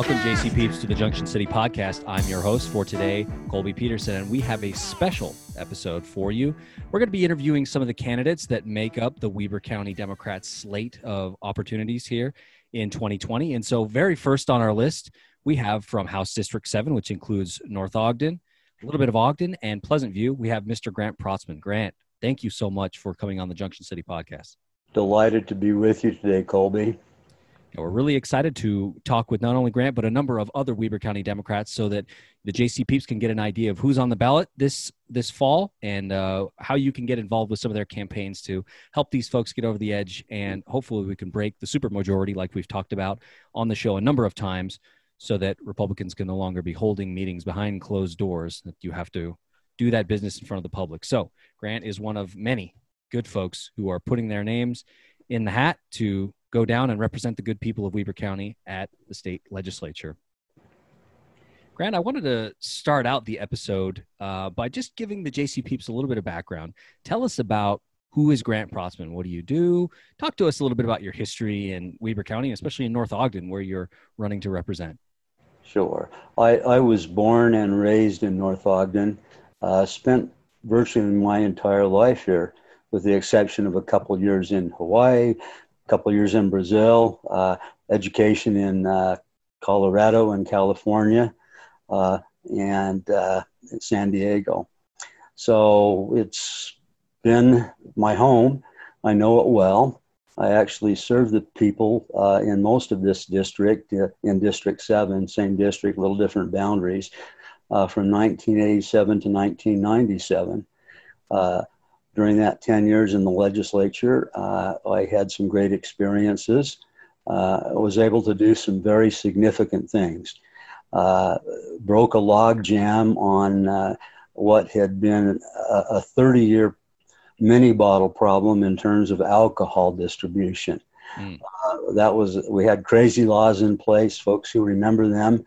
Welcome, JC Peeps, to the Junction City podcast. I'm your host for today, Colby Peterson, and we have a special episode for you. We're going to be interviewing some of the candidates that make up the Weber County Democrats slate of opportunities here in 2020. And so, very first on our list, we have from House District 7, which includes North Ogden, a little bit of Ogden, and Pleasant View, we have Mr. Grant Protzman. Grant, thank you so much for coming on the Junction City podcast. Delighted to be with you today, Colby. We're really excited to talk with not only Grant, but a number of other Weber County Democrats so that the JC Peeps can get an idea of who's on the ballot this this fall and uh, how you can get involved with some of their campaigns to help these folks get over the edge. And hopefully we can break the supermajority like we've talked about on the show a number of times so that Republicans can no longer be holding meetings behind closed doors, that you have to do that business in front of the public. So Grant is one of many good folks who are putting their names in the hat to go down and represent the good people of Weber County at the state legislature. Grant, I wanted to start out the episode uh, by just giving the JC peeps a little bit of background. Tell us about who is Grant Protzman? What do you do? Talk to us a little bit about your history in Weber County, especially in North Ogden, where you're running to represent. Sure. I, I was born and raised in North Ogden, uh, spent virtually my entire life here, with the exception of a couple years in Hawaii, couple years in Brazil, uh, education in uh, Colorado and California, uh, and uh, San Diego. So it's been my home. I know it well. I actually serve the people uh, in most of this district, in District 7, same district, little different boundaries, from 1987 to 1997 during that 10 years in the legislature, uh, I had some great experiences. Uh, I was able to do some very significant things. Uh, broke a log jam on uh, what had been a 30 year mini bottle problem in terms of alcohol distribution. Mm. that was, we had crazy laws in place. Folks who remember them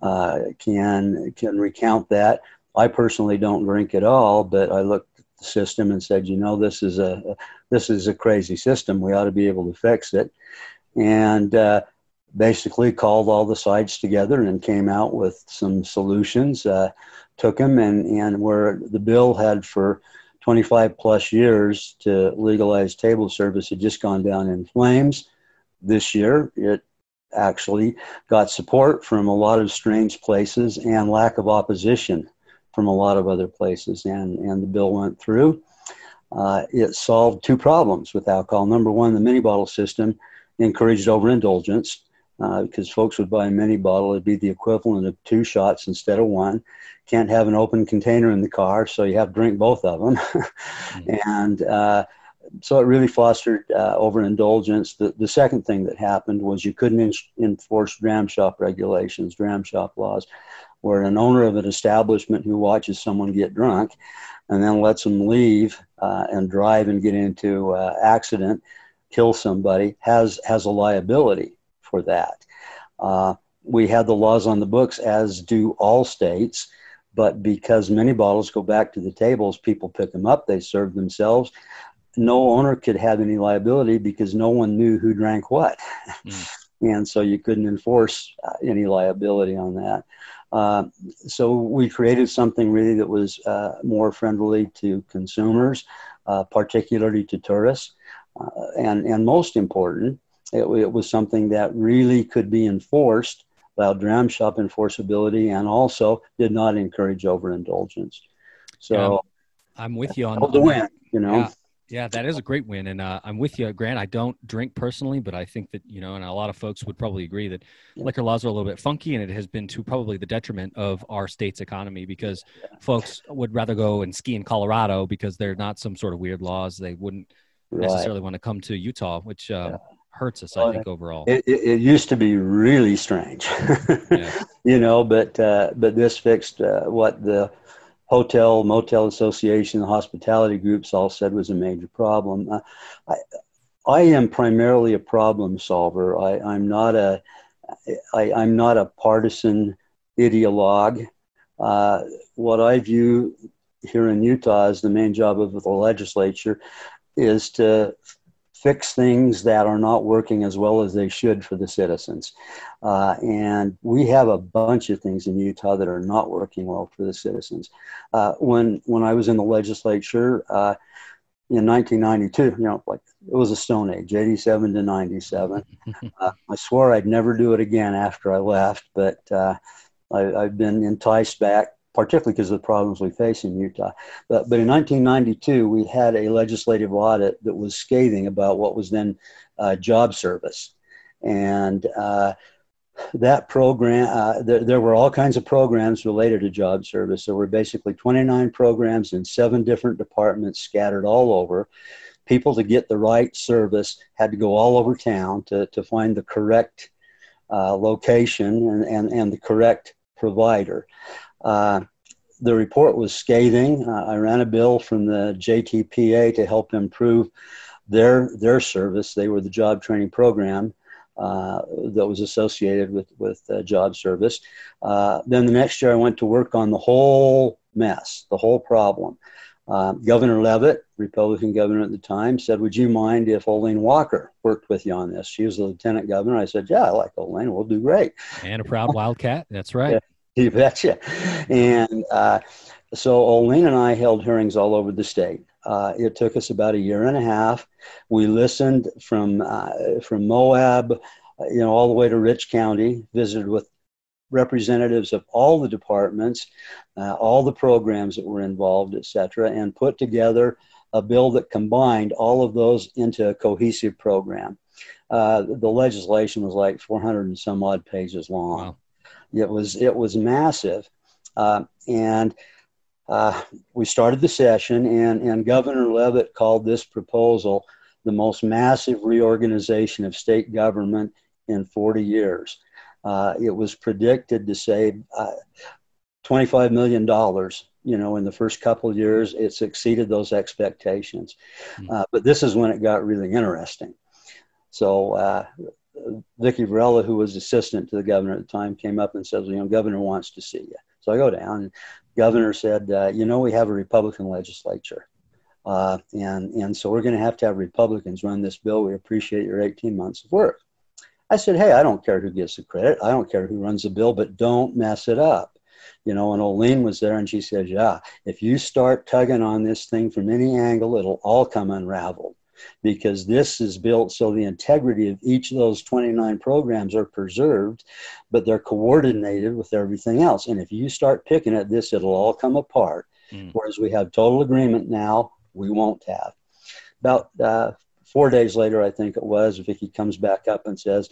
uh, can, can recount that. I personally don't drink at all, but I look system and said, you know, this is a this is a crazy system. We ought to be able to fix it, and uh, basically called all the sides together and came out with some solutions. Uh, took them and and where the bill had for 25 plus years to legalize table service had just gone down in flames. This year, it actually got support from a lot of strange places and lack of opposition from a lot of other places, and, and the bill went through. Uh, it solved two problems with alcohol. Number one, the mini bottle system encouraged overindulgence uh, because folks would buy a mini bottle, it'd be the equivalent of two shots instead of one. Can't have an open container in the car, so you have to drink both of them. mm-hmm. And uh, so it really fostered uh, overindulgence. The, the second thing that happened was you couldn't in- enforce dram shop regulations, dram shop laws where an owner of an establishment who watches someone get drunk and then lets them leave uh, and drive and get into uh, accident, kill somebody, has has a liability for that. Uh, we had the laws on the books, as do all states, but because many bottles go back to the tables, people pick them up, they serve themselves. No owner could have any liability because no one knew who drank what. Mm. and so you couldn't enforce uh, any liability on that. Uh, so we created something really that was uh, more friendly to consumers, uh, particularly to tourists, uh, and and most important, it, it, was something that really could be enforced, allowed dram shop enforceability, and also did not encourage overindulgence. So yeah, I'm with you on the win. You know. Yeah. Yeah, that is a great win, and uh, I'm with you, Grant. I don't drink personally, but I think that you know, and a lot of folks would probably agree that yeah. liquor laws are a little bit funky, and it has been to probably the detriment of our state's economy because yeah. folks would rather go and ski in Colorado because they're not some sort of weird laws. They wouldn't right. necessarily want to come to Utah, which uh, yeah. hurts us, well, I think, overall. It, it, it, used to be really strange, you know, but uh, but this fixed uh, what the hotel, motel association, hospitality groups all said was a major problem. I, I am primarily a problem solver. I, I'm not a, I, I'm not a partisan ideologue. Uh, what I view here in Utah as the main job of the legislature is to fix things that are not working as well as they should for the citizens. Uh, and we have a bunch of things in Utah that are not working well for the citizens. Uh, when when I was in the legislature uh, in 1992, you know, like it was a stone age, 87 to 97. Uh, I swore I'd never do it again after I left, but uh, I, I've been enticed back particularly because of the problems we face in Utah. But, but in 1992, we had a legislative audit that was scathing about what was then uh, job service. And uh, that program, uh, there, there, were all kinds of programs related to job service. There were basically 29 programs in seven different departments scattered all over. People to get the right service had to go all over town to, to find the correct uh, location and, and, and the correct provider. Uh, the report was scathing. Uh, I ran a bill from the JTPA to help improve their their service. They were the job training program uh, that was associated with with uh, job service. Uh, then the next year, I went to work on the whole mess, the whole problem. Uh, governor Leavitt, Republican governor at the time, said, "Would you mind if Olene Walker worked with you on this?" She was the lieutenant governor. I said, "Yeah, I like Olene. We'll do great." And a proud Wildcat. That's right. You betcha. And uh, so Olene and I held hearings all over the state. Uh, it took us about a year and a half. We listened from uh, from Moab, you know, all the way to Rich County. Visited with representatives of all the departments, uh, all the programs that were involved, et cetera, and put together a bill that combined all of those into a cohesive program. Uh, the legislation was like 400 and some odd pages long. Wow. It was it was massive, uh, and uh, we started the session, and and Governor Leavitt called this proposal the most massive reorganization of state government in 40 years. Uh, it was predicted to save uh, 25 million dollars you know in the first couple of years it's exceeded those expectations hmm. uh, but this is when it got really interesting so uh, Vicki Varela, who was assistant to the governor at the time, came up and says, "You know, governor wants to see you." So I go down, and governor said, uh, "You know, we have a Republican legislature, uh, and and so we're going to have to have Republicans run this bill. We appreciate your 18 months of work." I said, "Hey, I don't care who gets the credit. I don't care who runs the bill, but don't mess it up." You know, and Olene was there, and she says, "Yeah, if you start tugging on this thing from any angle, it'll all come unraveled." Because this is built so the integrity of each of those 29 programs are preserved, but they're coordinated with everything else. And if you start picking at this, it'll all come apart. Mm. Whereas we have total agreement now, we won't have. About uh, four days later, I think it was, Vicki comes back up and says,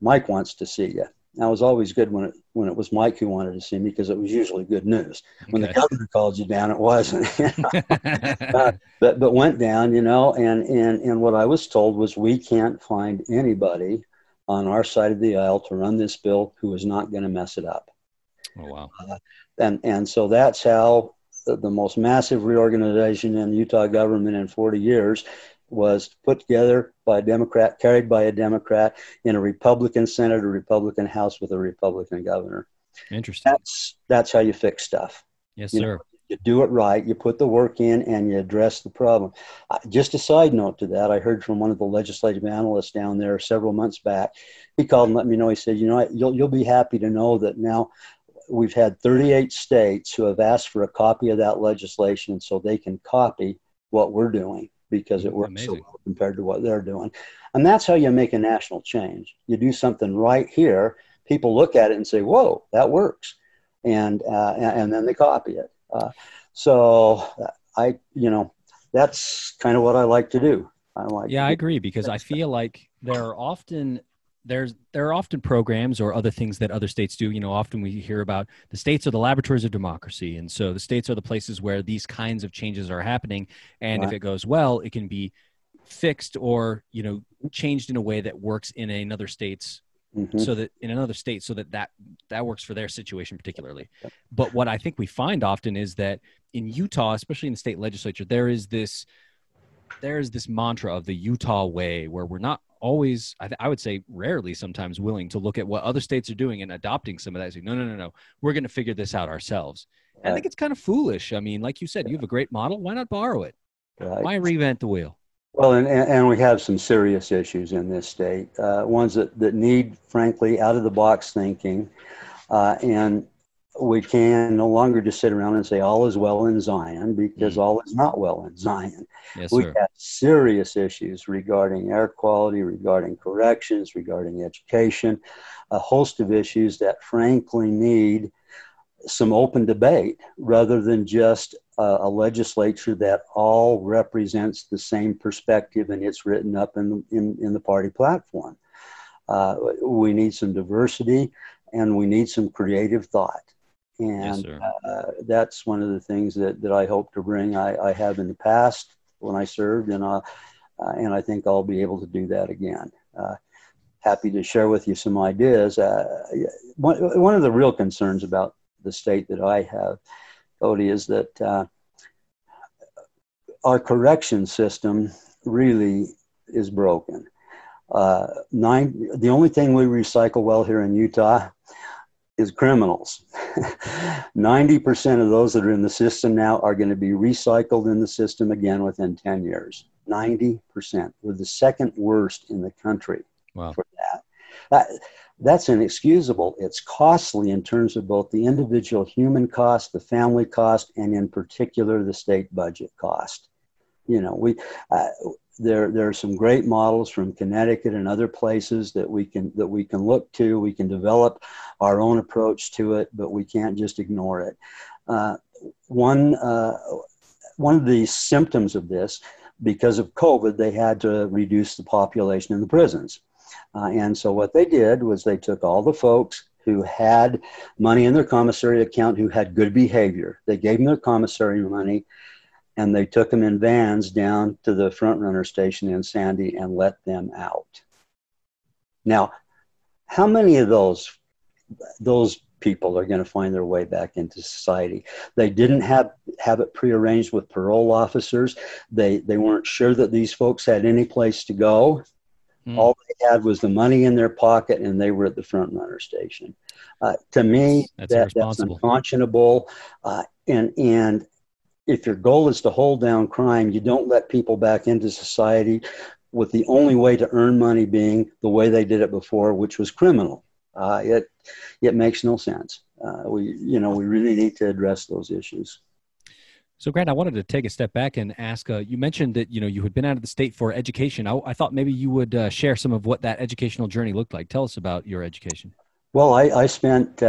Mike wants to see you. That was always good when it when it was Mike who wanted to see me because it was usually good news. When okay. the governor called you down, it wasn't. uh, but but went down, you know, and and and what I was told was we can't find anybody on our side of the aisle to run this bill who is not going to mess it up. Oh wow! Uh, and and so that's how the, the most massive reorganization in Utah government in 40 years was put together by a Democrat, carried by a Democrat in a Republican Senate, a Republican House with a Republican governor. Interesting. That's that's how you fix stuff. Yes, you sir. Know, you do it right, you put the work in, and you address the problem. Just a side note to that, I heard from one of the legislative analysts down there several months back. He called and let me know. He said, "You know, you'll you'll be happy to know that now." We've had 38 states who have asked for a copy of that legislation so they can copy what we're doing because it works Amazing. so well compared to what they're doing. And that's how you make a national change. You do something right here, people look at it and say, "Whoa, that works," and uh, and then they copy it. Uh, so I, you know, that's kind of what I like to do. I like. Yeah, I agree because I feel like there are often there's there are often programs or other things that other states do. You know often we hear about the states are the laboratories of democracy. And so the states are the places where these kinds of changes are happening. And if it goes well it can be fixed or you know changed in a way that works in another state's mm-hmm. so that in another state so that that that works for their situation particularly. But what i think we find often is that in utah especially in the state legislature there is this there is this mantra of the utah way where we're not always I, th- I, would say rarely sometimes willing to look at what other states are doing and adopting some of that saying no no no no we're going to figure this out ourselves right. i think it's kind of foolish i mean like you said you have a great model why not borrow it right. why reinvent the wheel Well, and, and we have some serious issues in this state, uh, ones that, that need, frankly, out of the box thinking. Uh, and we can no longer just sit around and say all is well in Zion because mm. all is not well in Zion. Yes, we sir. have serious issues regarding air quality, regarding corrections, regarding education, a host of issues that frankly need some open debate rather than just a, a legislature that all represents the same perspective and it's written up in, in, in the party platform. Uh, we need some diversity and we need some creative thought. And yes, uh, that's one of the things that, that I hope to bring. I, I have in the past when I served, and, uh, uh, and I think I'll be able to do that again. Uh, happy to share with you some ideas. Uh, one, one of the real concerns about the state that I have, Cody, is that uh, our correction system really is broken. nine, the only thing we recycle well here in Utah is criminals. 90% of those that are in the system now are going to be recycled in the system again within 10 years. 90%. We're the second worst in the country wow. for that. that. That's inexcusable. It's costly in terms of both the individual human cost, the family cost, and in particular the state budget cost. You know, we uh, there there are some great models from Connecticut and other places that we can that we can look to. We can develop our own approach to it, but we can't just ignore it. Uh, one uh, one of the symptoms of this, because of COVID, they had to reduce the population in the prisons, uh, and so what they did was they took all the folks who had money in their commissary account who had good behavior. They gave them their commissary money and they took them in vans down to the FrontRunner station in Sandy and let them out. Now, how many of those those people are going to find their way back into society? They didn't have have it prearranged with parole officers. They they weren't sure that these folks had any place to go. Mm. All they had was the money in their pocket, and they were at the FrontRunner station. Uh, to me, that's, that, that's unconscionable. Uh, and and if your goal is to hold down crime, you don't let people back into society with the only way to earn money being the way they did it before, which was criminal. Uh, it it makes no sense. Uh, we you know we really need to address those issues. So, Grant, I wanted to take a step back and ask. Uh, you mentioned that you know you had been out of the state for education. I, I thought maybe you would uh, share some of what that educational journey looked like. Tell us about your education. Well, I, I spent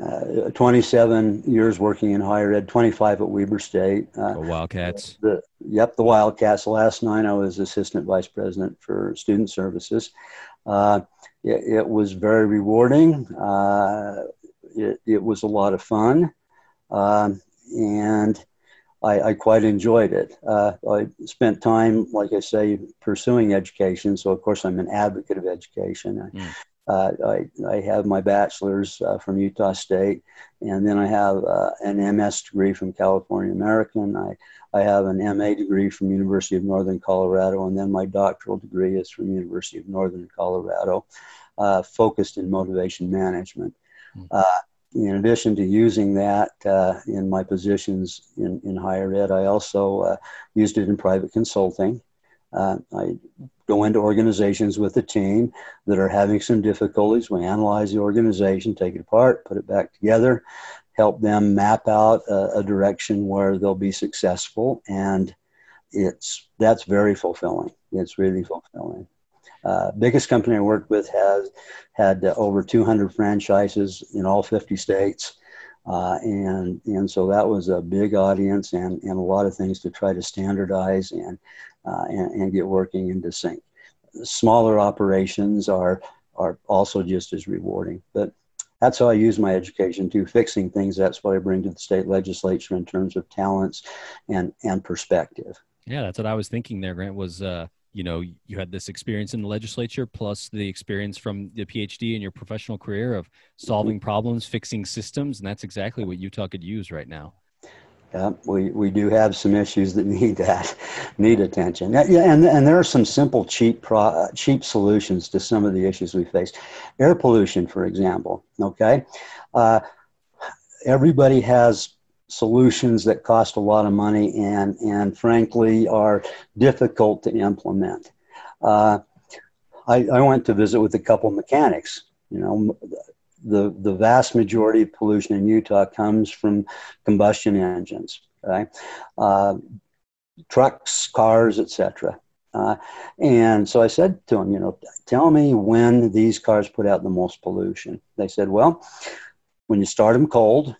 uh, uh, 27 years working in higher ed, 25 at Weber State. Uh, Wildcats. The, yep, the Wildcats. Last nine, I was assistant vice president for student services. Uh, it, it, was very rewarding. Uh, it, it, was a lot of fun. Um, and I, I, quite enjoyed it. Uh, I spent time, like I say, pursuing education. So, of course, I'm an advocate of education. Mm. Uh, I, I have my bachelor's uh, from Utah State, and then I have uh, an MS degree from California American. I, I have an MA degree from University of Northern Colorado, and then my doctoral degree is from University of Northern Colorado, uh, focused in motivation management. Mm-hmm. in addition to using that uh, in my positions in, in higher ed, I also used it in private consulting. Uh, I go into organizations with a team that are having some difficulties. We analyze the organization, take it apart, put it back together, help them map out a, a direction where they'll be successful, and it's that's very fulfilling. It's really fulfilling. Uh, biggest company I worked with has had uh, over 200 franchises in all 50 states. Uh, and and so that was a big audience and, and a lot of things to try to standardize and uh, and, and, get working into sync. Smaller operations are are also just as rewarding. But that's how I use my education to fixing things. That's what I bring to the state legislature in terms of talents and and perspective. Yeah, that's what I was thinking there. Grant was. Uh, you know, you had this experience in the legislature plus the experience from the PhD in your professional career of solving problems, fixing systems, and that's exactly what Utah could use right now. Yeah, we, we do have some issues that need that need attention. Yeah, and and there are some simple cheap pro, cheap solutions to some of the issues we face. Air pollution, for example. Okay, uh, everybody has solutions that cost a lot of money and, and frankly are difficult to implement. Uh, I, I went to visit with a couple mechanics. You know, the, the vast majority of pollution in Utah comes from combustion engines, right? Uh, trucks, cars, etc. Uh, and so I said to him, you know, tell me when these cars put out the most pollution. They said, well, when you start them cold,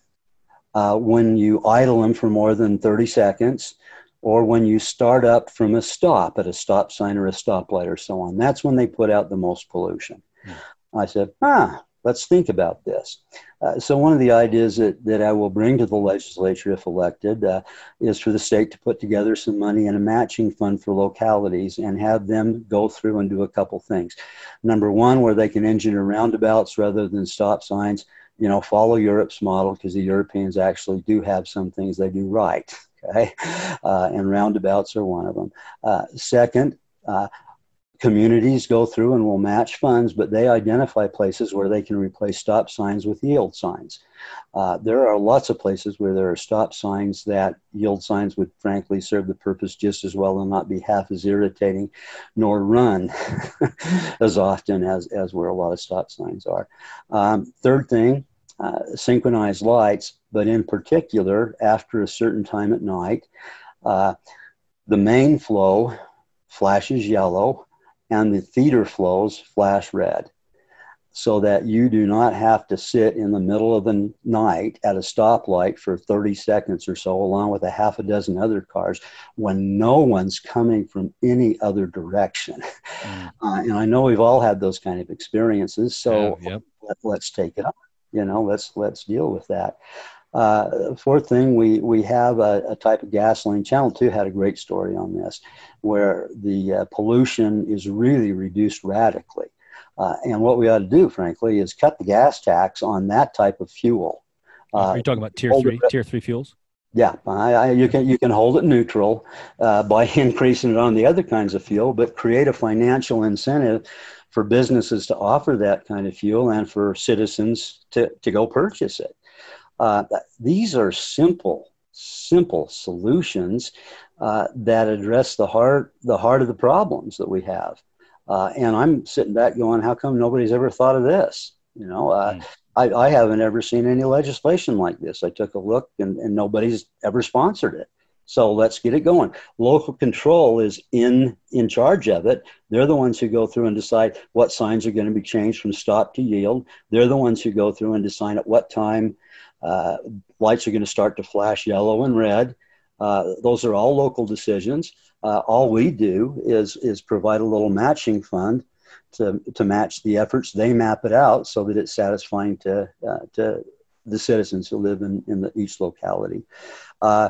uh, when you idle them for more than 30 seconds, or when you start up from a stop at a stop sign or a stoplight or so on. That's when they put out the most pollution. Mm. I said, ah, let's think about this. Uh, so, one of the ideas that, that I will bring to the legislature if elected uh, is for the state to put together some money in a matching fund for localities and have them go through and do a couple things. Number one, where they can engineer roundabouts rather than stop signs. You know, follow Europe's model because the Europeans actually do have some things they do right. Okay, uh, and roundabouts are one of them. Uh, second, uh, communities go through and will match funds, but they identify places where they can replace stop signs with yield signs. Uh, there are lots of places where there are stop signs that yield signs would frankly serve the purpose just as well and not be half as irritating nor run as often as, as where a lot of stop signs are. Um, third thing, uh, synchronized lights, but in particular, after a certain time at night, uh, the main flow flashes yellow and the feeder flows flash red so that you do not have to sit in the middle of the night at a stoplight for 30 seconds or so, along with a half a dozen other cars, when no one's coming from any other direction. Mm. Uh, and I know we've all had those kind of experiences, so yeah, yep. let, us take it on. You know, let's let's deal with that. Uh, fourth thing, we, we have a, a, type of gasoline. Channel 2 had a great story on this, where the uh, pollution is really reduced radically. Uh, and what we ought to do, frankly, is cut the gas tax on that type of fuel. Are you talking about tier three, tier three fuels? Yeah, I, I, you can you can hold it neutral uh, by increasing it on the other kinds of fuel, but create a financial incentive for businesses to offer that kind of fuel and for citizens to, to go purchase it. Uh, these are simple, simple solutions uh, that address the heart, the heart of the problems that we have. Uh, and I'm sitting back going, how come nobody's ever thought of this? You know, mm. I, I haven't ever seen any legislation like this. I took a look and, and nobody's ever sponsored it. So let's get it going. Local control is in in charge of it. They're the ones who go through and decide what signs are going to be changed from stop to yield. They're the ones who go through and decide at what time uh, lights are going to start to flash yellow and red. Uh, those are all local decisions. Uh, all we do is is provide a little matching fund to to match the efforts. They map it out so that it's satisfying to uh, to the citizens who live in in the, each locality. Uh,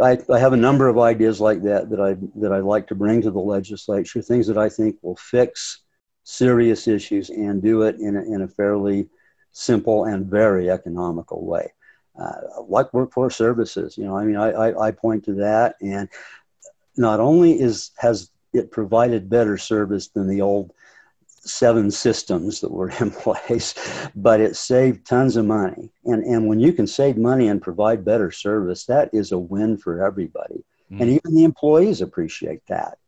I, I, have a number of ideas like that that I that I'd like to bring to the legislature. Things that I think will fix serious issues and do it in a, in a fairly simple and very economical way. Uh, like workforce services, you know, I mean, I, I, I point to that, and not only is has it provided better service than the old seven systems that were in place, but it saved tons of money. And, and when you can save money and provide better service, that is a win for everybody. Mm. And even the employees appreciate that.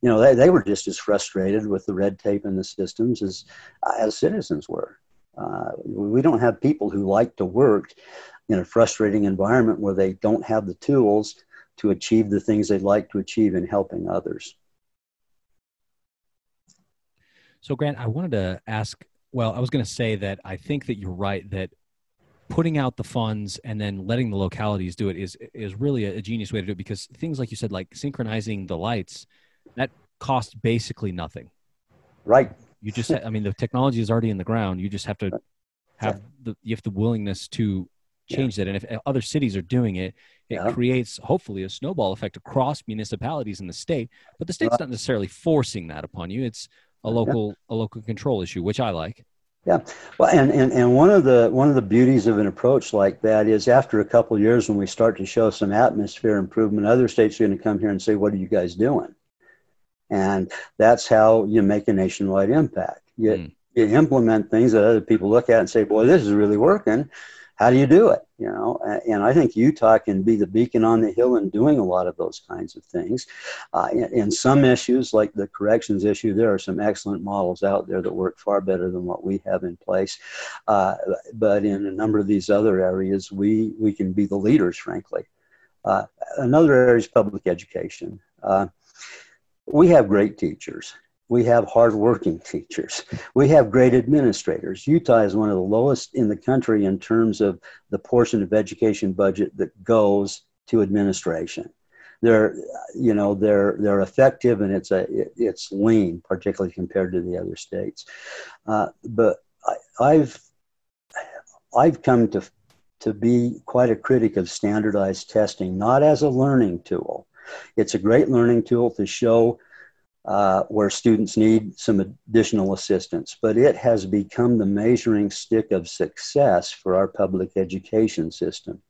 You know, they, they were just as frustrated with the red tape in the systems as, as citizens were. Uh, we don't have people who like to work in a frustrating environment where they don't have the tools to achieve the things they'd like to achieve in helping others. So, Grant, I wanted to ask. Well, I was going to say that I think that you're right that putting out the funds and then letting the localities do it is is really a, genius way to do it because things like you said, like synchronizing the lights, that costs basically nothing. Right. You just, I mean, the technology is already in the ground. You just have to have the, you have the willingness to change yeah. that. And if other cities are doing it, it yeah. creates hopefully a snowball effect across municipalities in the state. But the state's not necessarily forcing that upon you. It's a local yeah. a local control issue, which I like. Yeah, well, and, and, and one of the one of the beauties of an approach like that is after a couple years, when we start to show some atmosphere improvement, other states are going to come here and say, "What are you guys doing?" And that's how you make a nationwide impact. You, mm. you implement things that other people look at and say, boy, this is really working. how do you do it? You know, and I think Utah can be the beacon on the hill in doing a lot of those kinds of things. Uh, in, in, some issues, like the corrections issue, there are some excellent models out there that work far better than what we have in place. Uh, but in a number of these other areas, we we can be the leaders, frankly. Uh, another area is public education. Uh, we have great teachers we have hardworking teachers. We have great administrators. Utah is one of the lowest in the country in terms of the portion of education budget that goes to administration. They're, you know, they're they're effective and it's a it, it's lean, particularly compared to the other states. Uh, but I, I've I've come to to be quite a critic of standardized testing, not as a learning tool. It's a great learning tool to show uh, where students need some additional assistance. But it has become the measuring stick of success for our public education system.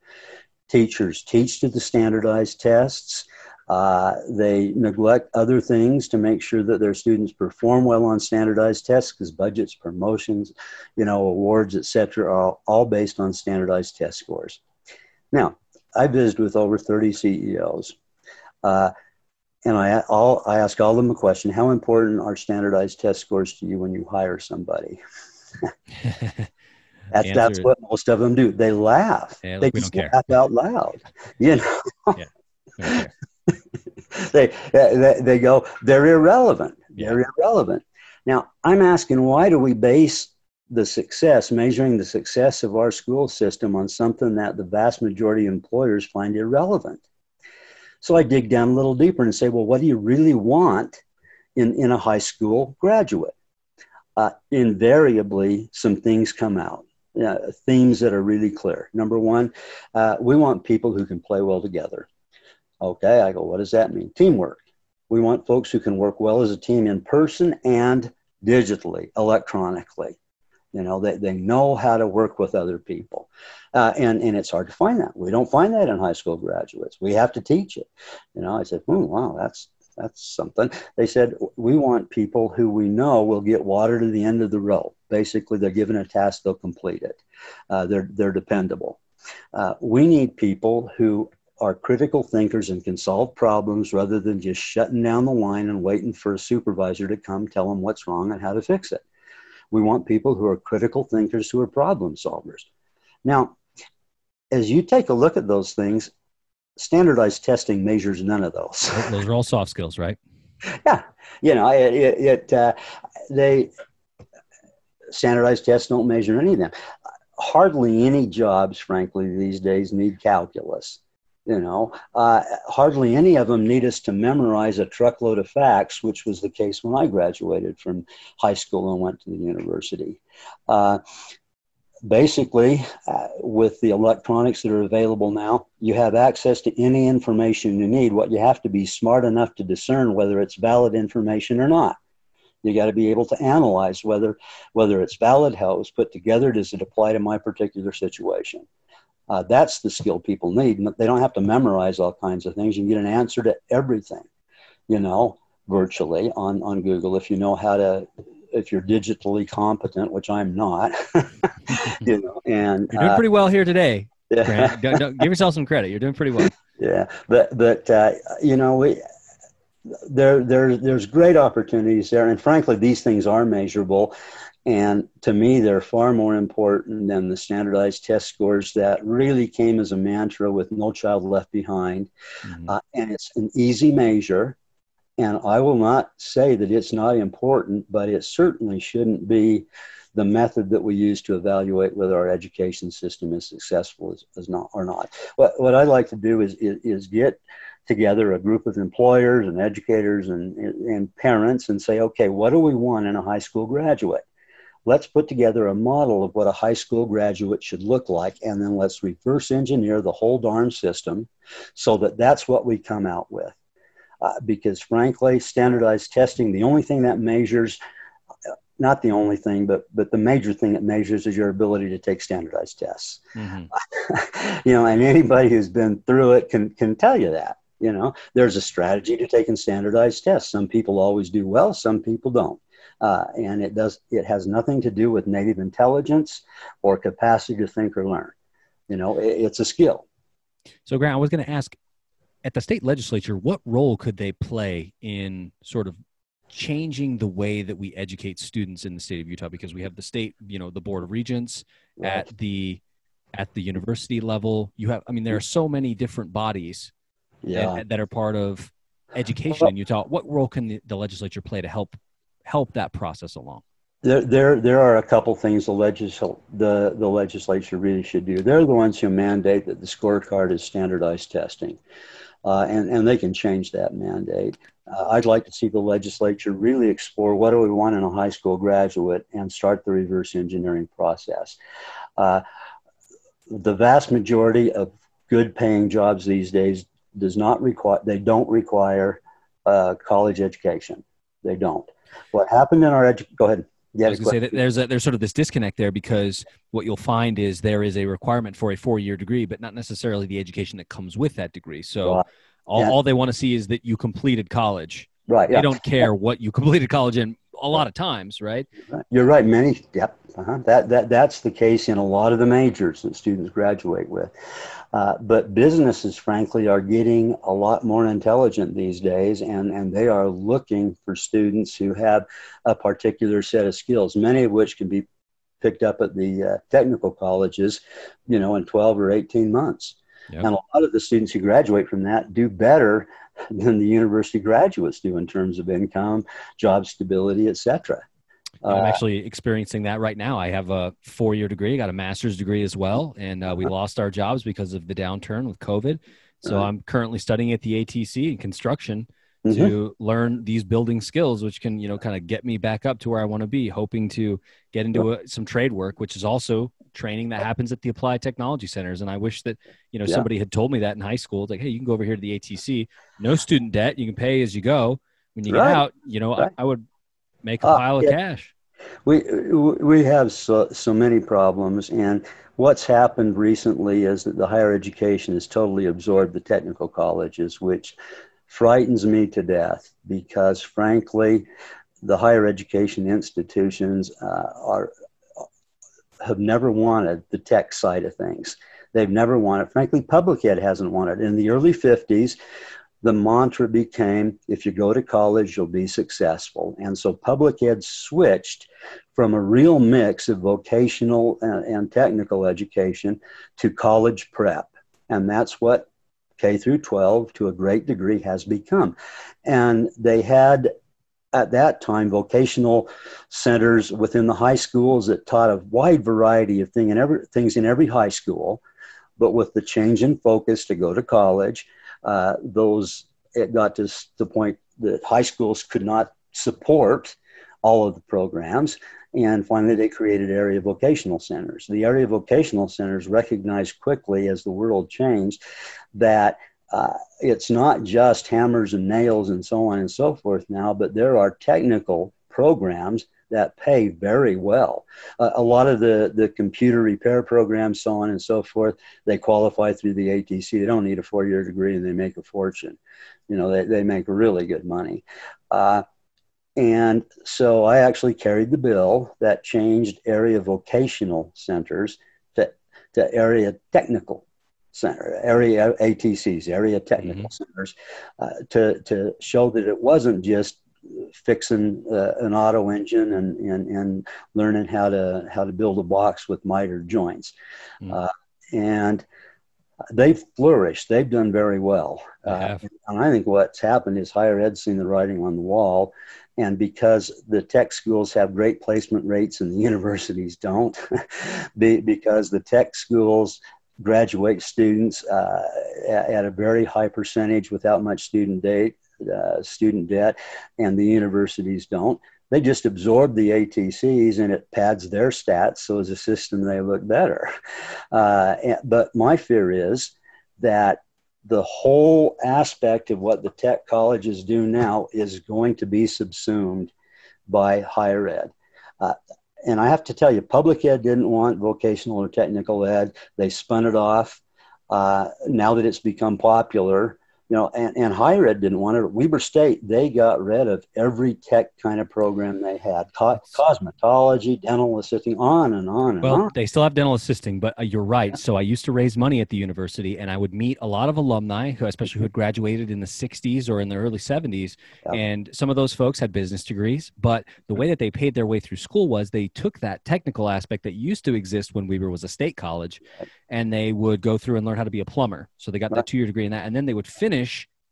Teachers teach to the standardized tests. Uh, they neglect other things to make sure that their students perform well on standardized tests because budgets, promotions, you know, awards, etc., are all based on standardized test scores. Now, I visited with over 30 CEOs. Uh, and I, all, I ask all of them a question How important are standardized test scores to you when you hire somebody? that's, that's what most of them do. They laugh. Yeah, they just laugh out loud. You know? yeah, they, they, they go, they're irrelevant. Yeah. They're irrelevant. Now, I'm asking, why do we base the success, measuring the success of our school system on something that the vast majority of employers find irrelevant? So I dig down a little deeper and say, well, what do you really want in, in a high school graduate? Uh, invariably, some things come out, uh, themes that are really clear. Number one, uh, we want people who can play well together. Okay, I go, what does that mean? Teamwork. We want folks who can work well as a team in person and digitally, electronically. You know, they, they know how to work with other people. Uh, and, and it's hard to find that. We don't find that in high school graduates. We have to teach it. You know, I said, hmm, wow, that's, that's something. They said, we want people who we know will get water to the end of the rope. Basically, they're given a task, they'll complete it. Uh, they're, they're dependable. Uh, we need people who are critical thinkers and can solve problems rather than just shutting down the line and waiting for a supervisor to come tell them what's wrong and how to fix it. We want people who are critical thinkers, who are problem solvers. Now, as you take a look at those things, standardized testing measures none of those. those are all soft skills, right? Yeah, you know, it, it, it uh, they standardized tests don't measure any of them. Hardly any jobs, frankly, these days need calculus. You know, uh, hardly any of them need us to memorize a truckload of facts, which was the case when I graduated from high school and went to the university. Uh, basically, uh, with the electronics that are available now, you have access to any information you need. What you have to be smart enough to discern whether it's valid information or not. You got to be able to analyze whether whether it's valid, how it was put together, does it apply to my particular situation. Uh, that's the skill people need. They don't have to memorize all kinds of things. You can get an answer to everything, you know, virtually on, on Google if you know how to, if you're digitally competent, which I'm not, you know, and you're doing uh, pretty well here today. Yeah. Don't, don't, give yourself some credit. You're doing pretty well. Yeah, but but uh, you know we there there there's great opportunities there, and frankly, these things are measurable. And to me, they're far more important than the standardized test scores that really came as a mantra with No Child Left Behind. Mm-hmm. Uh, and it's an easy measure. And I will not say that it's not important, but it certainly shouldn't be the method that we use to evaluate whether our education system is successful not or not. What, what I'd like to do is, is, is get together a group of employers and educators and, and parents and say, okay, what do we want in a high school graduate? let's put together a model of what a high school graduate should look like, and then let's reverse engineer the whole darn system so that that's what we come out with. Uh, because frankly, standardized testing, the only thing that measures, not the only thing, but but the major thing it measures is your ability to take standardized tests. Mm-hmm. you know, and anybody who's been through it can can tell you that. You know, there's a strategy to taking standardized tests. Some people always do well, some people don't. Uh, and it does it has nothing to do with native intelligence or capacity to think or learn. You know, it, it's a skill. So, Grant, I was going to ask at the state legislature, what role could they play in sort of changing the way that we educate students in the state of Utah? Because we have the state, you know, the board of regents right. at the at the university level. You have, I mean, there are so many different bodies yeah. that, that are part of education in Utah. What role can the, the legislature play to help help that process along? There, there, there are a couple things the, legisl- the, the legislature really should do. They're the ones who mandate that the scorecard is standardized testing, uh, and, and they can change that mandate. Uh, I'd like to see the legislature really explore what do we want in a high school graduate and start the reverse engineering process. Uh, the vast majority of good paying jobs these days does not require, they don't require uh, college education. They don't. What happened in our edu- go ahead. Yeah, I was going to say that there's a, there's sort of this disconnect there because what you'll find is there is a requirement for a four year degree, but not necessarily the education that comes with that degree. So right. all, yeah. all they want to see is that you completed college. Right. Yeah. They don't care what you completed college in a lot of times, right? You're right. Many, yep. Uh-huh. That, that, that's the case in a lot of the majors that students graduate with. Uh, but businesses, frankly, are getting a lot more intelligent these days, and, and they are looking for students who have a particular set of skills, many of which can be picked up at the uh, technical colleges, you know, in 12 or 18 months. Yep. And a lot of the students who graduate from that do better than the university graduates do in terms of income, job stability, etc. I'm uh, actually experiencing that right now. I have a four year degree, got a master's degree as well, and uh, we uh-huh. lost our jobs because of the downturn with COVID. So uh-huh. I'm currently studying at the ATC in construction mm-hmm. to learn these building skills, which can, you know, kind of get me back up to where I want to be, hoping to get into a, some trade work, which is also training that happens at the applied technology centers. And I wish that, you know, yeah. somebody had told me that in high school. It's like, hey, you can go over here to the ATC, no student debt, you can pay as you go. When you right. get out, you know, right. I, I, would make a uh, pile yeah. of cash. We we have so, so many problems, and what's happened recently is that the higher education has totally absorbed the technical colleges, which frightens me to death because, frankly, the higher education institutions uh, are have never wanted the tech side of things. They've never wanted, frankly, public ed hasn't wanted. In the early 50s, the mantra became if you go to college, you'll be successful. And so public ed switched from a real mix of vocational and, and technical education to college prep. And that's what K through 12 to a great degree has become. And they had at that time vocational centers within the high schools that taught a wide variety of thing in every, things in every high school. But with the change in focus to go to college, uh, those it got to the point that high schools could not support all of the programs. And finally, they created area vocational centers. The area vocational centers recognized quickly as the world changed that uh, it's not just hammers and nails and so on and so forth now, but there are technical programs that pay very well. Uh, a lot of the, the computer repair programs, so on and so forth, they qualify through the ATC. They don't need a four year degree and they make a fortune. You know, they, they make really good money. Uh, and so I actually carried the bill that changed area vocational centers to, to area technical center, area ATCs, area technical mm-hmm. centers, uh, to, to show that it wasn't just fixing uh, an auto engine and, and, and learning how to how to build a box with miter joints, mm. uh, and they've flourished. They've done very well, uh, and I think what's happened is higher ed's seen the writing on the wall, and because the tech schools have great placement rates and the universities don't, because the tech schools graduate students uh, at a very high percentage without much student date uh, student debt, and the universities don't. They just absorb the ATCs and it pads their stats, so as a system they look better. Uh, but my fear is that the whole aspect of what the tech colleges do now is going to be subsumed by higher ed. And I have to tell you, public ed didn't want vocational or technical ed. They spun it off. Uh, now that it's become popular, you know, and, and higher ed didn't want it. Weber State, they got rid of every tech kind of program they had Co- cosmetology, dental assisting, on and on and well, on. they still have dental assisting, but uh, you're right. So I used to raise money at the university, and I would meet a lot of alumni, who, especially who had graduated in the 60s or in the early 70s. Yeah. And some of those folks had business degrees, but the way that they paid their way through school was they took that technical aspect that used to exist when Weber was a state college, and they would go through and learn how to be a plumber. So they got Right. that two year degree in that, and then they would finish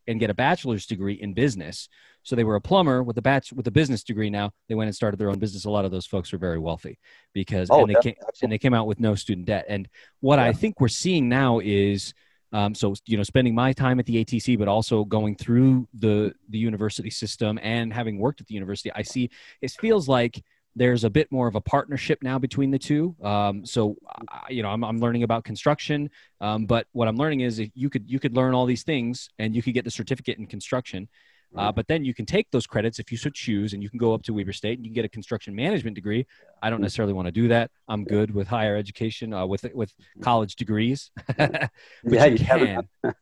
and get a bachelor's degree in business. So they were a plumber with a batch with a business degree. Now they went and started their own business. A lot of those folks are very wealthy because Oh, and they yeah, came, and they came out with no student debt. And what I think we're seeing now is um, so you know spending my time at the ATC, but also going through the the university system and having worked at the university, I see it feels like there's a bit more of a partnership now between the two. Um, so I- you know I'm, I'm learning about construction, um, but what I'm learning is if you could you could learn all these things and you could get the certificate in construction. Uh, but then you can take those credits if you so choose, and you can go up to Weber State and you can get a construction management degree. I don't necessarily want to do that. I'm good with higher education, uh, with with college degrees. but Yeah, you you have can.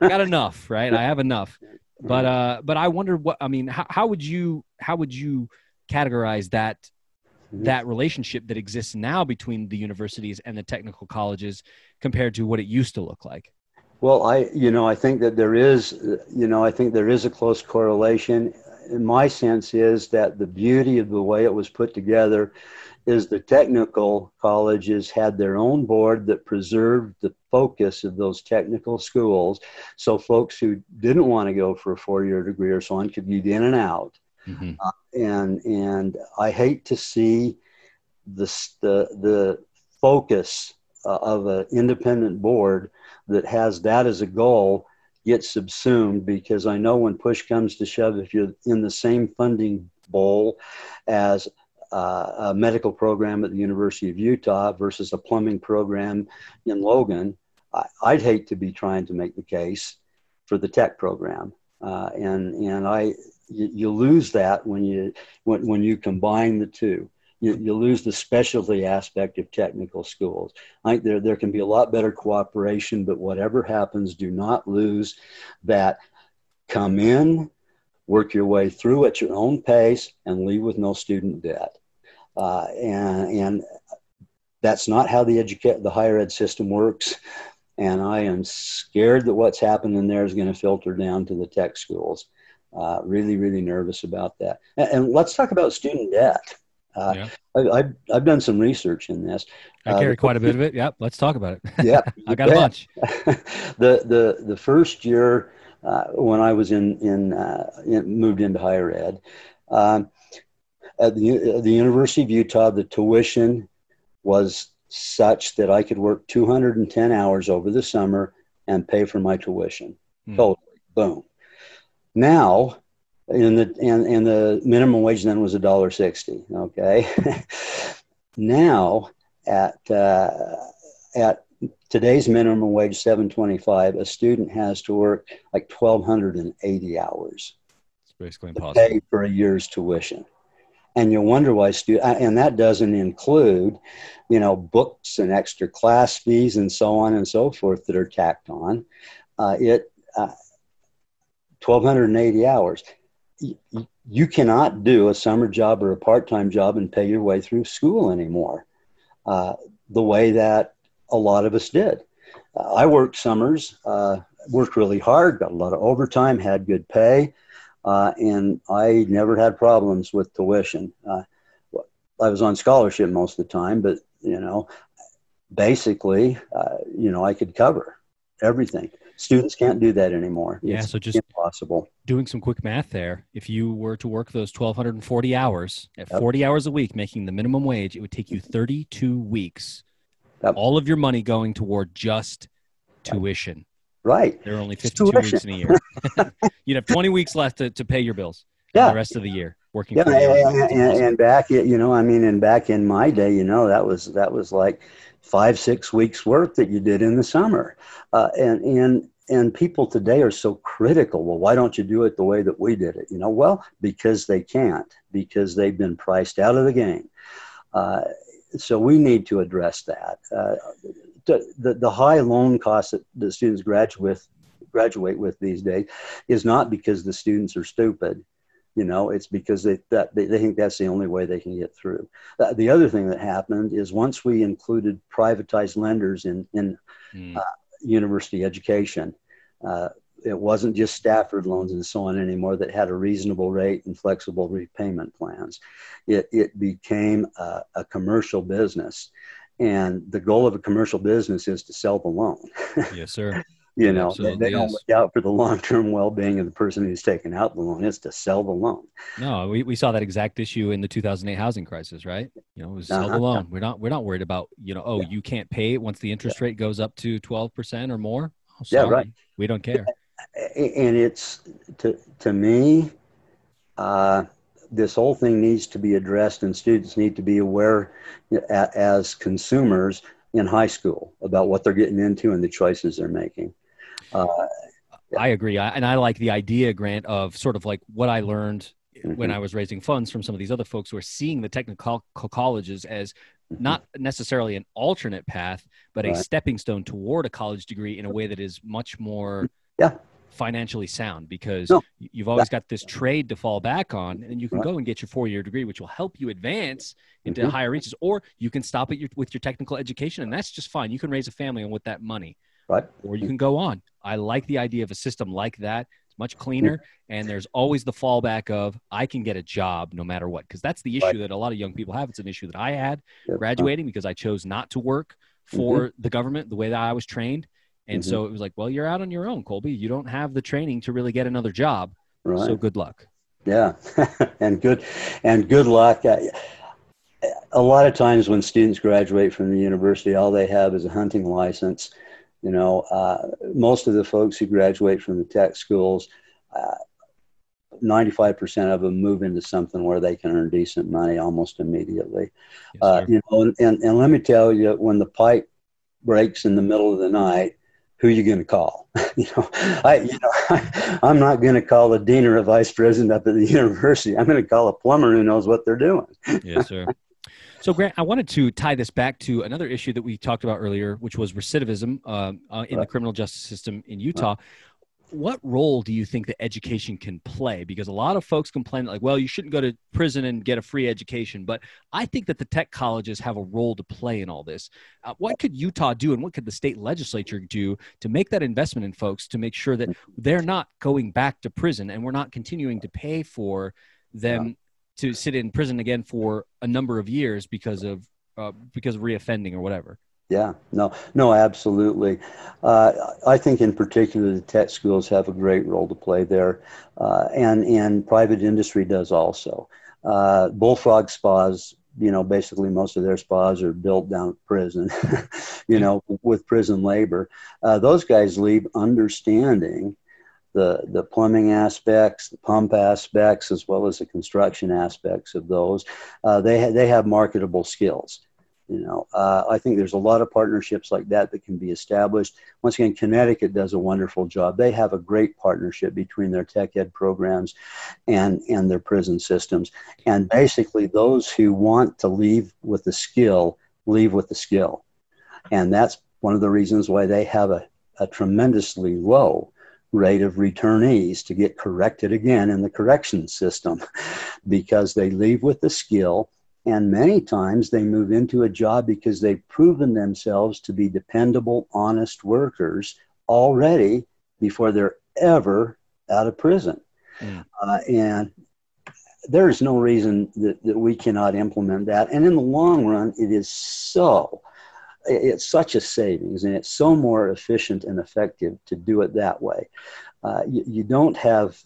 I got enough, right? I have enough. But uh, but I wonder what I mean. How, how would you how would you categorize that Mhm. that relationship that exists now between the universities and the technical colleges compared to what it used to look like? Well, I, you know, I think that there is, you know, I think there is a close correlation. And my sense is that the beauty of the way it was put together is the technical colleges had their own board that preserved the focus of those technical schools. So folks who didn't want to go for a four-year degree or so on could get in and out. Mhm. And and I hate to see the the focus uh, of an independent board that has that as a goal get subsumed because I know when push comes to shove, if you're in the same funding bowl as uh, a medical program at the University of Utah versus a plumbing program in Logan, I, I'd hate to be trying to make the case for the tech program. Uh, and and I you, you lose that when you when, when you combine the two. You, you lose the specialty aspect of technical schools. I think there, there can be a lot better cooperation, but whatever happens, do not lose that come in, work your way through at your own pace, and leave with no student debt. Uh, and, and that's not how the educate the higher ed system works. And I am scared that what's happening there is going to filter down to the tech schools. Uh, really, really nervous about that. And, and let's talk about student debt. Uh, Yeah. I, I've, I've done some research in this. I Uh, carry the- quite a bit of it. Yep. Let's talk about it. Yeah, I got a bunch. the the the first year uh, when I was in in, uh, in moved into higher ed um, at the the University of Utah, the tuition was such that I could work 210 hours over the summer and pay for my tuition. Hmm. Totally, boom. Now, in the and, and the minimum wage then was a dollar sixty. Okay, now at uh, at today's minimum wage 725 a student has to work like 1280 hours It's basically to impossible. pay for a year's tuition and you wonder why student and that doesn't include you know books and extra class fees and so on and so forth that are tacked on uh, it uh, 1280 hours you cannot do a summer job or a part-time job and pay your way through school anymore uh, the way that a lot of us did uh, i worked summers uh, worked really hard got a lot of overtime had good pay uh, and I never had problems with tuition. Uh, I was on scholarship most of the time, but you know, basically, uh, you know, I could cover everything. Students can't do that anymore. Yeah, It's so just- impossible. Doing some quick math there, if you were to work those 1,240 hours at Yep. 40 hours a week, making the minimum wage, it would take you mm-hmm. 32 weeks. Yep. All of your money going toward just tuition. Right. There are only 52 tuition. weeks in a year. You'd have 20 weeks left to, to pay your bills. Yeah. The rest of the year working. Yeah, 40 hours a week. and, and, and back, you know, I mean, and back in my day, you know, that was that was like five, six weeks work that you did in the summer, uh, and and and people today are so critical. Well, why don't you do it the way that we did it? You know, well, because they can't, because they've been priced out of the game. Uh, so we need to address that. Uh, the, the, high loan costs that the students graduate with graduate with these days is not because the students are stupid you know it's because they that they, they think that's the only way they can get through. Uh, the other thing that happened is once we included privatized lenders in in mm. uh, university education uh, it wasn't just stafford loans and so on anymore that had a reasonable rate and flexible repayment plans. It, it became a, a commercial business and the goal of a commercial business is to sell the loan. Yes sir you know they, they don't look out for the long-term well-being of the person who's taken out the loan it's to sell the loan. No we, we saw that exact issue in the 2008 housing crisis right? You know it was sell uh-huh. the loan. We're not we're not worried about you know oh yeah. you can't pay it once the interest yeah. rate goes up to 12% or more? Oh, yeah right. We don't care. And it's to to me uh, this whole thing needs to be addressed and students need to be aware as consumers in high school about what they're getting into and the choices they're making uh, I agree. I, and I like the idea, Grant, of sort of like what I learned mm-hmm. when I was raising funds from some of these other folks who are seeing the technical colleges as mm-hmm. not necessarily an alternate path, but right. a stepping stone toward a college degree in a way that is much more yeah. financially sound because no. you've always got this trade to fall back on and you can right. go and get your four year degree, which will help you advance into mm-hmm. higher reaches, or you can stop it your, with your technical education and that's just fine. You can raise a family on with that money right? Or you can go on. I like the idea of a system like that. It's much cleaner, and there's always the fallback of I can get a job no matter what, because that's the issue right. that a lot of young people have. It's an issue that I had graduating because I chose not to work for mm-hmm. the government the way that I was trained, and mm-hmm. so it was like, well, you're out on your own, Colby. You don't have the training to really get another job. Right. So good luck. Yeah, and good, and good luck. A lot of times when students graduate from the university, all they have is a hunting license you know, uh, most of the folks who graduate from the tech schools, uh, 95% of them move into something where they can earn decent money almost immediately. Yes, uh, you know, and, and let me tell you, when the pipe breaks in the middle of the night, who are you going to call? you know, I, you know, I, I'm not going to call the dean or a vice president up at the university. I'm going to call a plumber who knows what they're doing. yes, sir. So, Grant, I wanted to tie this back to another issue that we talked about earlier, which was recidivism uh, uh, in the criminal justice system in Utah. What role do you think that education can play? Because a lot of folks complain, like, well, you shouldn't go to prison and get a free education. But I think that the tech colleges have a role to play in all this. Uh, what could Utah do and what could the state legislature do to make that investment in folks to make sure that they're not going back to prison and we're not continuing to pay for them to sit in prison again for a number of years because of uh, because of reoffending or whatever. Yeah, no, no, absolutely. Uh, I think in particular the tech schools have a great role to play there, uh, and and private industry does also. Uh, Bullfrog spas, you know, basically most of their spas are built down at prison, you know, with prison labor. Uh, those guys leave understanding the, the plumbing aspects, the pump aspects, as well as the construction aspects of those. Uh, they, ha- they have marketable skills. You know, uh, I think there's a lot of partnerships like that that can be established. Once again, Connecticut does a wonderful job. They have a great partnership between their tech ed programs and, and their prison systems. And basically, those who want to leave with the skill leave with the skill. And that's one of the reasons why they have a, a tremendously low rate of returnees to get corrected again in the correction system because they leave with the skill and many times they move into a job because they've proven themselves to be dependable, honest workers already before they're ever out of prison. Mm. Uh, and there is no reason that, that we cannot implement that. And in the long run, it is so it's such a savings and it's so more efficient and effective to do it that way. Uh, you, you, don't have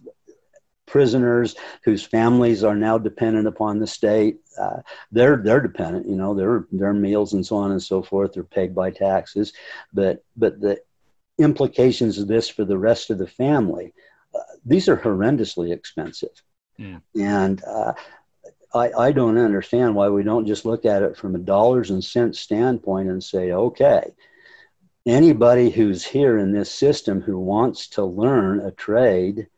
prisoners whose families are now dependent upon the state. Uh, they're they're dependent, you know, their their meals and so on and so forth are paid by taxes, but but the implications of this for the rest of the family, uh, these are horrendously expensive. Yeah. And uh, I, I don't understand why we don't just look at it from a dollars and cents standpoint and say, okay, anybody who's here in this system who wants to learn a trade,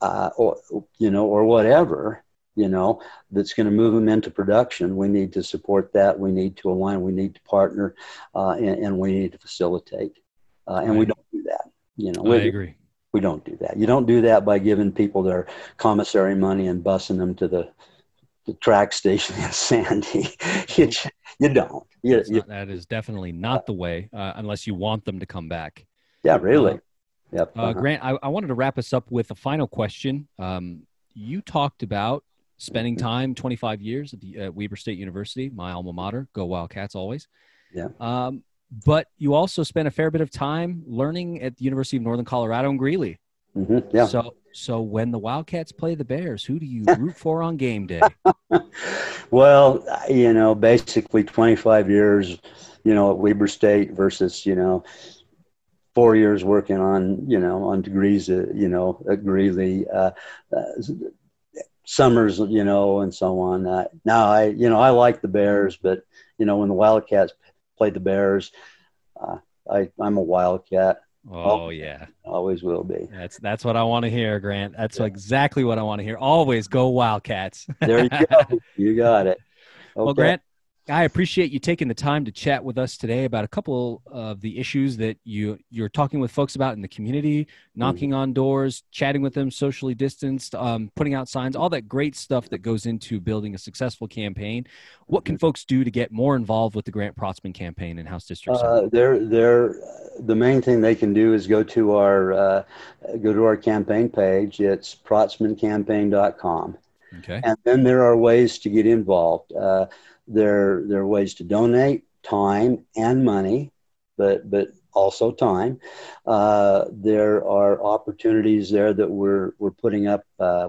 uh, or you know, or whatever, you know, that's going to move them into production, we need to support that. We need to align. We need to partner, uh, and, and, we need to facilitate. Uh, and right. we don't do that. You know, I agree. we don't do that. You don't do that by giving people their commissary money and busing them to the the TRAX station in Sandy. you, you don't. You, you, Not- that is definitely not the way, uh, unless you want them to come back. yeah, really. Yep. Uh, uh-huh. Grant, I, I wanted to wrap us up with a final question. Um, you talked about spending Mm-hmm. time 25 years at the at Weber State University, my alma mater. Go Wildcats always. Yeah. Um, but you also spent a fair bit of time learning at the University of Northern Colorado in Greeley. Mhm, Yeah. So, so when the Wildcats play the Bears, who do you root for on game day? well, you know, basically 25 years, you know, at Weber State versus, you know, four years working on, you know, on degrees, uh, you know, at Greeley, uh, uh, summers, you know, and so on. Uh, now, I, you know, I like the Bears, but, you know, when the Wildcats played the Bears, uh, I, I'm a Wildcat, Oh yeah, always will be. that's that's what I want to hear, Grant. That's Yeah. exactly what I want to hear. Always go Wildcats. There you go. you got it. Well, Grant, I appreciate you taking the time to chat with us today about a couple of the issues that you you're talking with folks about in the community, knocking on doors, chatting with them, socially distanced, um, putting out signs, all that great stuff that goes into building a successful campaign. What can folks do to get more involved with the Grant Protzman campaign in House District? Uh, they're, they're, the main thing they can do is go to our uh, go to our campaign page. It's protzmancampaign.com. okay. And then there are ways to get involved. Uh, there, there are ways to donate time and money, but but also time. Uh, there are opportunities there that we're we're putting up uh,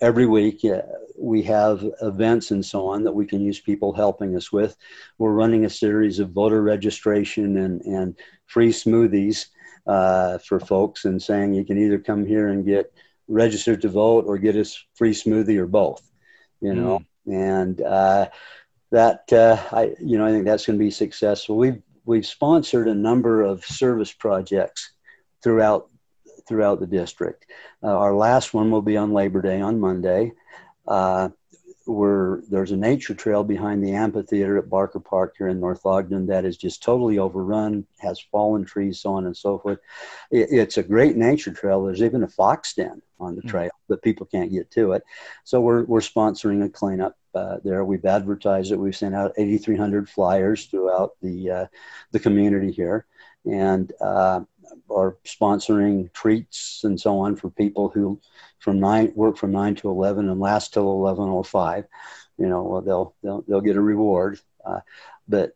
every week. Uh, we have events and so on that we can use people helping us with. We're running a series of voter registration and and free smoothies uh, for folks, and saying you can either come here and get registered to vote or get a free smoothie or both you know and uh, that uh, i you know i think that's going to be successful we've we've sponsored a number of service projects throughout throughout the district uh, our last one will be on labor day on monday uh, we're, there's a nature trail behind the amphitheater at Barker Park here in North Ogden that is just totally overrun, has fallen trees, so on and so forth. It, it's a great nature trail. There's even a fox den on the Hmm. trail, but people can't get to it. So we're, we're sponsoring a cleanup uh, there. We've advertised it. We've sent out 8,300 flyers throughout the, uh, the community here and uh, are sponsoring treats and so on for people who from nine work from nine to 11 and last till 11.05 you know well, they'll, they'll they'll get a reward uh, but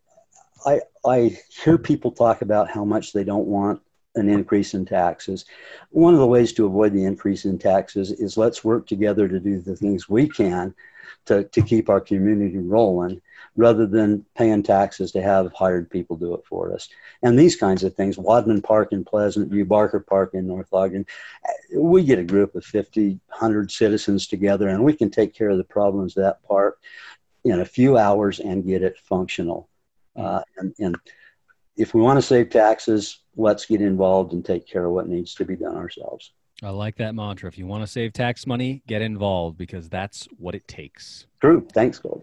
i i hear people talk about how much they don't want an increase in taxes. One of the ways to avoid the increase in taxes is let's work together to do the things we can to, to keep our community rolling rather than paying taxes to have hired people do it for us. And these kinds of things wadman park in pleasant view barker park in north ogden we get a group of 50 100 citizens together and we can take care of the problems of that park in a few hours and get it functional. Uh, and, and if we want to save taxes let's get involved and take care of what needs to be done ourselves I like that mantra. If you want to save tax money, get involved because that's what it takes. true thanks gold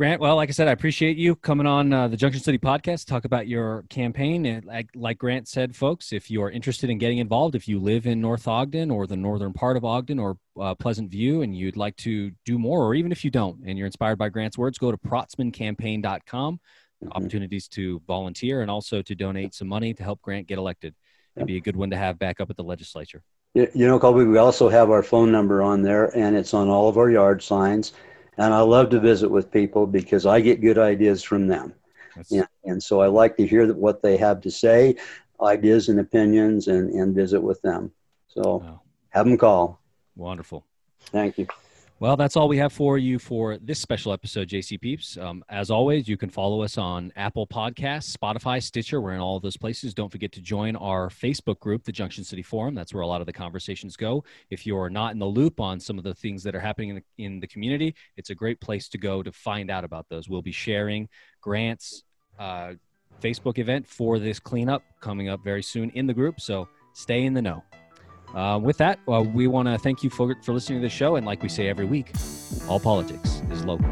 Grant, well, like I said, I appreciate you coming on uh, the Junction City podcast, talk about your campaign. And like, like Grant said, folks, if you're interested in getting involved, if you live in North Ogden or the northern part of Ogden or uh, Pleasant View and you'd like to do more, or even if you don't and you're inspired by Grant's words, go to protzmancampaign.com. Mhm. Opportunities to volunteer and also to donate some money to help Grant get elected. It'd be a good one to have back up at the legislature. You know, Colby, we also have our phone number on there, and it's on all of our yard signs. And I love to visit with people because I get good ideas from them. That's, Yeah. And so I like to hear what they have to say, ideas and opinions, and, and visit with them. So wow, have them call. wonderful. Thank you. Well, that's all we have for you for this special episode, JC Peeps. Um, as always, you can follow us on Apple Podcasts, Spotify, Stitcher. We're in all those places. Don't forget to join our Facebook group, the Junction City Forum. That's where a lot of the conversations go. If you're not in the loop on some of the things that are happening in the, in the community, it's a great place to go to find out about those. We'll be sharing Grant's, uh, Facebook event for this cleanup coming up very soon in the group. So stay in the know. Uh, with that, uh, we want to thank you for, for listening to the show. And like we say every week, all politics is local.